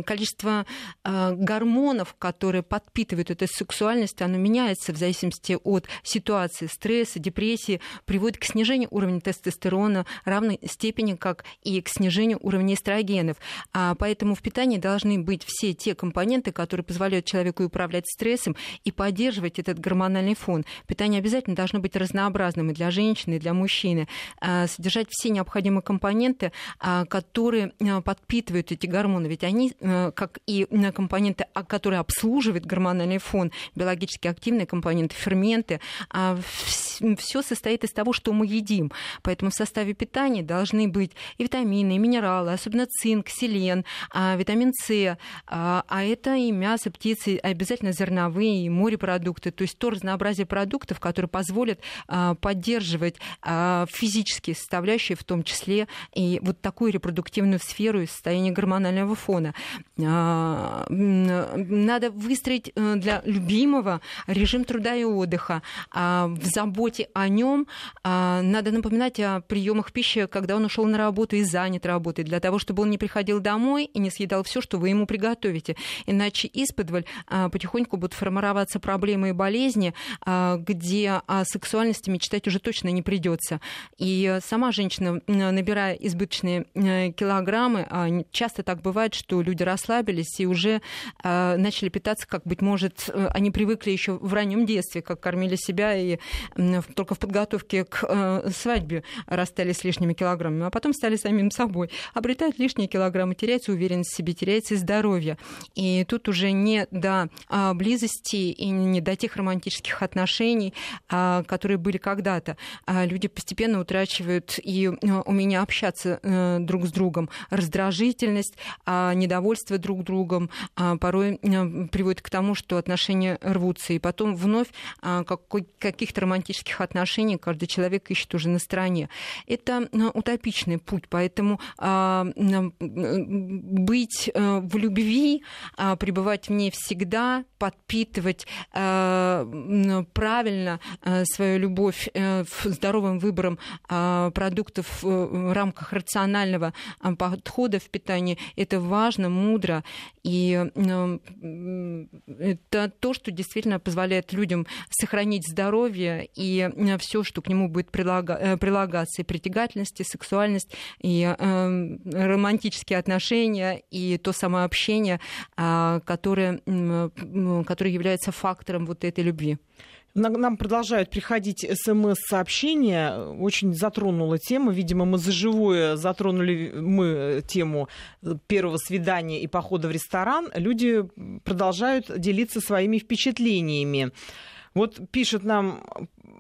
количество э, гормонов, которые подпитывают эту сексуальность, оно меняется в зависимости от ситуации стресса, депрессии, приводит к снижению уровня тестостерона равной степени, как и к снижению уровня эстрогенов. А поэтому в питании должны быть все те компоненты, которые позволяют человеку управлять стрессом и поддерживать этот гормональный фон. Питание обязательно должно быть разнообразным и для женщины, и для мужчины, а, содержать все необходимые компоненты, а, которые а, подпитывают эти гормоны. Ведь они, э, как и компоненты, которые обслуживают гормональный фон, биологически активные компоненты, ферменты, а, все состоит из того, что мы едим. Поэтому в составе питания должны быть и витамины, и минералы, особенно цинк, селен, витамин С, а это и мясо, птицы, обязательно зерновые, и морепродукты, то есть то разнообразие продуктов, которые позволят поддерживать физические составляющие, в том числе и вот такую репродуктивную сферу и состояние гормонального фона. А, надо выстроить э, для любимого режим труда и отдыха. А, в заботе о нем а, надо напоминать о приемах пищи, когда он ушел на работу и занят работой, для того, чтобы он не приходил домой и не съедал все, что вы ему приготовите. Иначе исподволь потихоньку будут формироваться проблемы и болезни, где о сексуальности мечтать уже точно не придется. И сама женщина набирая избыточные э, килограммы, а часто так бывает, что люди расслабились и уже э, начали питаться, как, быть может, э, они привыкли еще в раннем детстве, как кормили себя, и только в подготовке к свадьбе расстались с лишними килограммами, а потом стали самим собой. Обретают лишние килограммы, теряется уверенность в себе, теряется здоровье. И тут уже не до а, близости и не до тех романтических отношений, а, которые были когда-то. Люди постепенно утрачивают и Э, умение общаться э, друг с другом, раздражительность, а недовольство друг другом а, порой э, приводит к тому, что отношения рвутся, и потом вновь а, каких-то романтических отношений каждый человек ищет уже на стороне. Это утопичный путь, поэтому быть в любви, пребывать в ней всегда, подпитывать правильно свою любовь здоровым выбором продуктов в рамках рационального а, подхода в питании. Это важно, мудро. И это то, что действительно позволяет людям сохранить здоровье и все, что к нему будет э, прилагаться. И притягательность, и сексуальность, и эм, романтические отношения, и то самое общение, а, которое, которое является фактором вот этой любви. Нам продолжают приходить смс-сообщения. Очень затронула тема. Видимо, мы за живое затронули мы тему первого свидания и похода в ресторан. Люди продолжают делиться своими впечатлениями. Вот пишет нам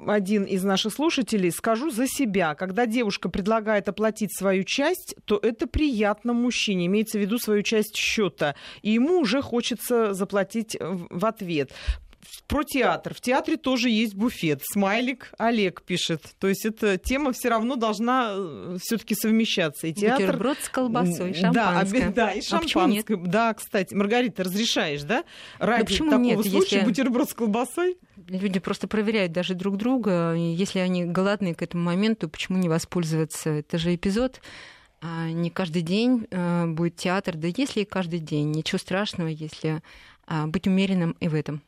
один из наших слушателей, скажу за себя, когда девушка предлагает оплатить свою часть, то это приятно мужчине, имеется в виду свою часть счета, и ему уже хочется заплатить в ответ про театр. В театре тоже есть буфет. Смайлик Олег пишет. То есть эта тема все равно должна э, все-таки совмещаться. И театр... Бутерброд с колбасой, шампанское. Да, да и а шампанское. А да, кстати. Маргарита, разрешаешь, да? Ради почему такого нет, случая если... бутерброд с колбасой? Люди просто проверяют даже друг друга. Если они голодные к этому моменту, почему не воспользоваться? Это же эпизод а, не каждый день э, будет театр, да если и каждый день, ничего страшного, если а, быть умеренным и в этом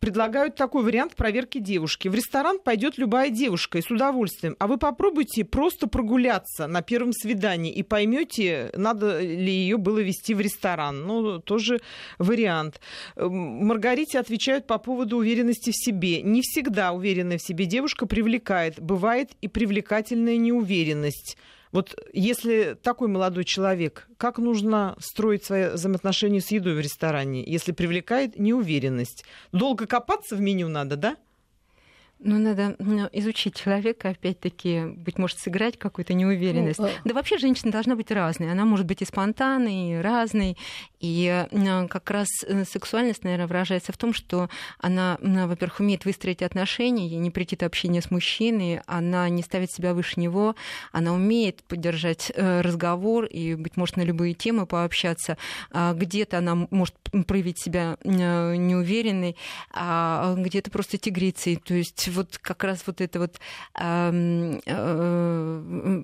предлагают такой вариант проверки девушки. В ресторан пойдет любая девушка и с удовольствием. А вы попробуйте просто прогуляться на первом свидании и поймете, надо ли ее было вести в ресторан. Ну, тоже вариант. Маргарите отвечают по поводу уверенности в себе. Не всегда уверенная в себе девушка привлекает. Бывает и привлекательная неуверенность. Вот если такой молодой человек, как нужно строить свои взаимоотношения с едой в ресторане, если привлекает неуверенность? Долго копаться в меню надо, да? Ну, надо изучить человека, опять-таки, быть может, сыграть какую-то неуверенность. Ну, да вообще женщина должна быть разной. Она может быть и спонтанной, и разной. И как раз э, сексуальность, наверное, выражается в том, что она, во-первых, умеет выстроить отношения, ей не прийти общение с мужчиной, она не ставит себя выше него, она умеет поддержать э, разговор и, быть может, на любые темы пообщаться. А где-то она может проявить себя э, неуверенной, а где-то просто тигрицей. То есть вот как раз вот эта вот э, э,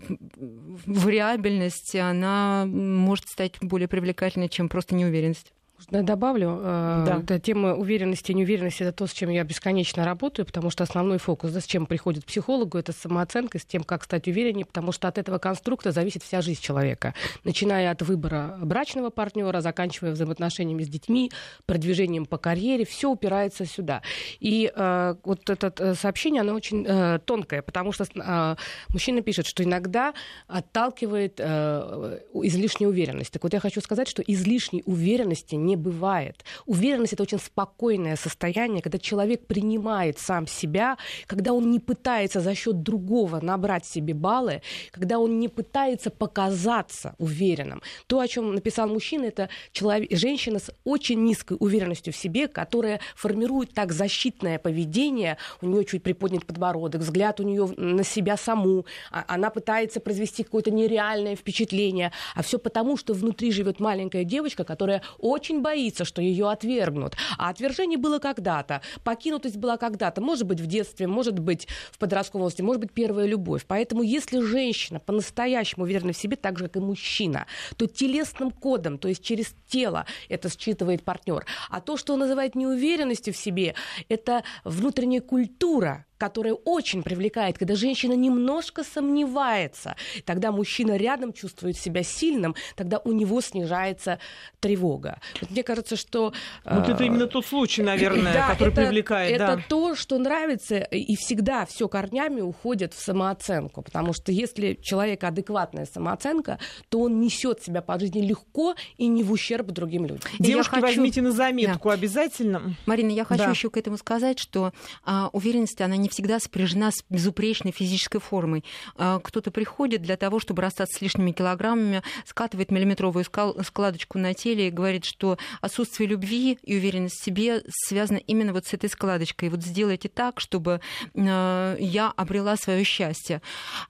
вариабельность, она может стать более привлекательной, чем просто неуверенность. Добавлю, э, да. да, тема уверенности и неуверенности это то, с чем я бесконечно работаю, потому что основной фокус, да, с чем приходит психологу, это самооценка, с тем, как стать увереннее, потому что от этого конструкта зависит вся жизнь человека, начиная от выбора брачного партнера, заканчивая взаимоотношениями с детьми, продвижением по карьере, все упирается сюда. И э, вот это э, сообщение, оно очень э, тонкое, потому что э, мужчина пишет, что иногда отталкивает э, излишняя уверенность. Так вот я хочу сказать, что излишней уверенности не бывает. Уверенность это очень спокойное состояние, когда человек принимает сам себя, когда он не пытается за счет другого набрать себе баллы, когда он не пытается показаться уверенным. То, о чем написал мужчина, это человек, женщина с очень низкой уверенностью в себе, которая формирует так защитное поведение, у нее чуть приподнят подбородок, взгляд у нее на себя саму, а она пытается произвести какое-то нереальное впечатление, а все потому, что внутри живет маленькая девочка, которая очень очень боится, что ее отвергнут. А отвержение было когда-то, покинутость была когда-то, может быть, в детстве, может быть, в подростковом возрасте, может быть, первая любовь. Поэтому если женщина по-настоящему уверена в себе, так же, как и мужчина, то телесным кодом, то есть через тело это считывает партнер. А то, что он называет неуверенностью в себе, это внутренняя культура, которая очень привлекает, когда женщина немножко сомневается, тогда мужчина рядом чувствует себя сильным, тогда у него снижается тревога. Вот мне кажется, что... Вот это э, именно тот случай, наверное, да, который это, привлекает. Это да. то, что нравится, и всегда все корнями уходит в самооценку, потому что если человек адекватная самооценка, то он несет себя по жизни легко и не в ущерб другим людям. Девушки, хочу... возьмите на заметку да. обязательно. Марина, я хочу да. еще к этому сказать, что а, уверенность, она не всегда сопряжена с безупречной физической формой. А, кто-то приходит для того, чтобы расстаться с лишними килограммами, скатывает миллиметровую складочку на теле и говорит, что отсутствие любви и уверенность в себе связано именно вот с этой складочкой. Вот сделайте так, чтобы а, я обрела свое счастье.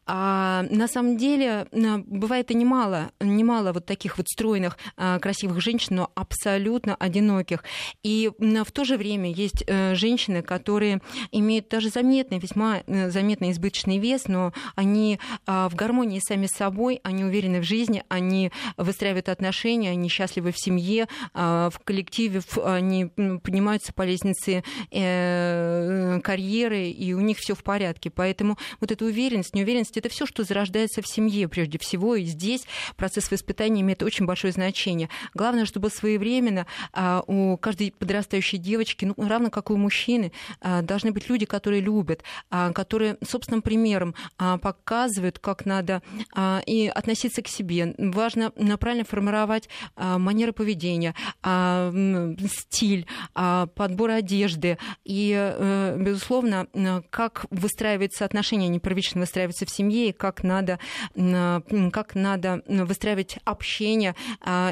А на самом деле бывает и немало, немало вот таких вот стройных, а, красивых женщин, но абсолютно одиноких. И в то же время есть э, женщины, которые имеют даже заметные заметный, весьма э, заметный избыточный вес, но они а, в гармонии сами с собой, они уверены в жизни, они выстраивают отношения, они счастливы в семье, а, в коллективе, они поднимаются по лестнице э, карьеры, и у них все в порядке. Поэтому вот эта уверенность, неуверенность, это все, что зарождается в семье прежде всего, и здесь процесс воспитания имеет очень большое значение. Главное, чтобы своевременно а, у каждой подрастающей девочки, ну, равно как и у мужчины, должны быть люди, которые любят любят, а, которые собственным примером а, показывают, как надо а, и относиться к себе. Важно правильно формировать манеры поведения, стиль, подбор одежды и, э, безусловно, как выстраивается отношения, не первично выстраивается в семье, и как надо, как надо выстраивать общение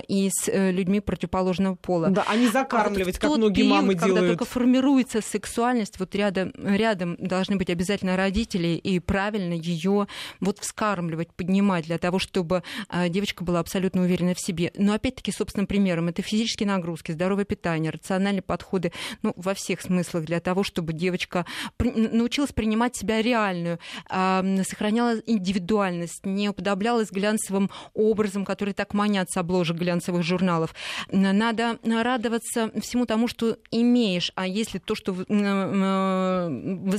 и с э, людьми противоположного пола. Да, а не закармливать, а вот как многие период, мамы делают. Когда только формируется сексуальность, вот рядом, рядом должны быть обязательно родители и правильно ее вот вскармливать, поднимать для того, чтобы а, девочка была абсолютно уверена в себе. Но опять-таки, собственным примером, это физические нагрузки, здоровое питание, рациональные подходы ну, во всех смыслах для того, чтобы девочка научилась принимать себя реальную, а, сохраняла индивидуальность, не уподоблялась глянцевым образом, который так манят с обложек глянцевых журналов. Надо радоваться всему тому, что имеешь, а если то, что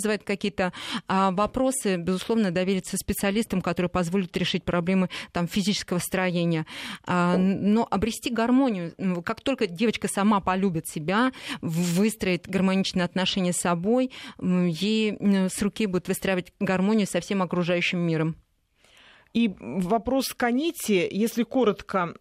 вызывает какие-то а, вопросы, безусловно, довериться специалистам, которые позволят решить проблемы там, физического строения. А, но обрести гармонию, как только девочка сама полюбит себя, выстроит гармоничные отношения с собой, ей с руки будет выстраивать гармонию со всем окружающим миром. И вопрос к Аните, если коротко,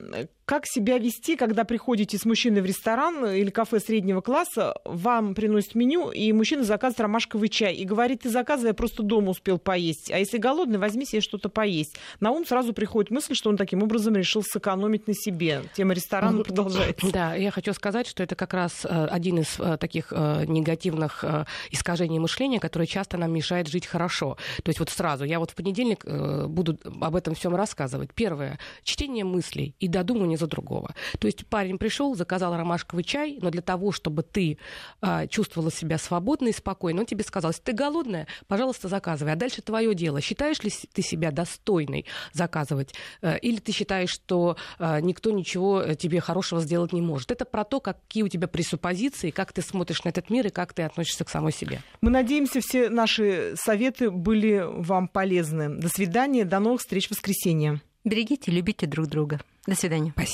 как себя вести, когда приходите с мужчиной в ресторан или кафе среднего класса, вам приносят меню, и мужчина заказывает ромашковый чай и говорит, ты заказывай, я просто дома успел поесть. А если голодный, возьми себе что-то поесть. На ум сразу приходит мысль, что он таким образом решил сэкономить на себе. Тема ресторана продолжается. Да, я хочу сказать, что это как раз э, один из э, таких э, негативных искажений мышления, который часто нам мешает жить хорошо. То есть вот сразу, я вот в понедельник буду об этом всем рассказывать. Первое, чтение мыслей и додумывание за другого. То есть парень пришел, заказал ромашковый чай, но для того, чтобы ты а, чувствовала себя свободно и спокойно, он тебе сказал, если ты голодная, пожалуйста, заказывай. А дальше твое дело. Считаешь ли ты себя достойной заказывать? А, или ты считаешь, что а, никто ничего э, тебе хорошего сделать не может? Это про то, какие у тебя пресуппозиции, как ты смотришь на этот мир и как ты относишься к самой себе. Мы надеемся, все наши советы были вам полезны. До свидания, до новых встреч в воскресенье. Берегите, любите друг друга. До свидания. Спасибо.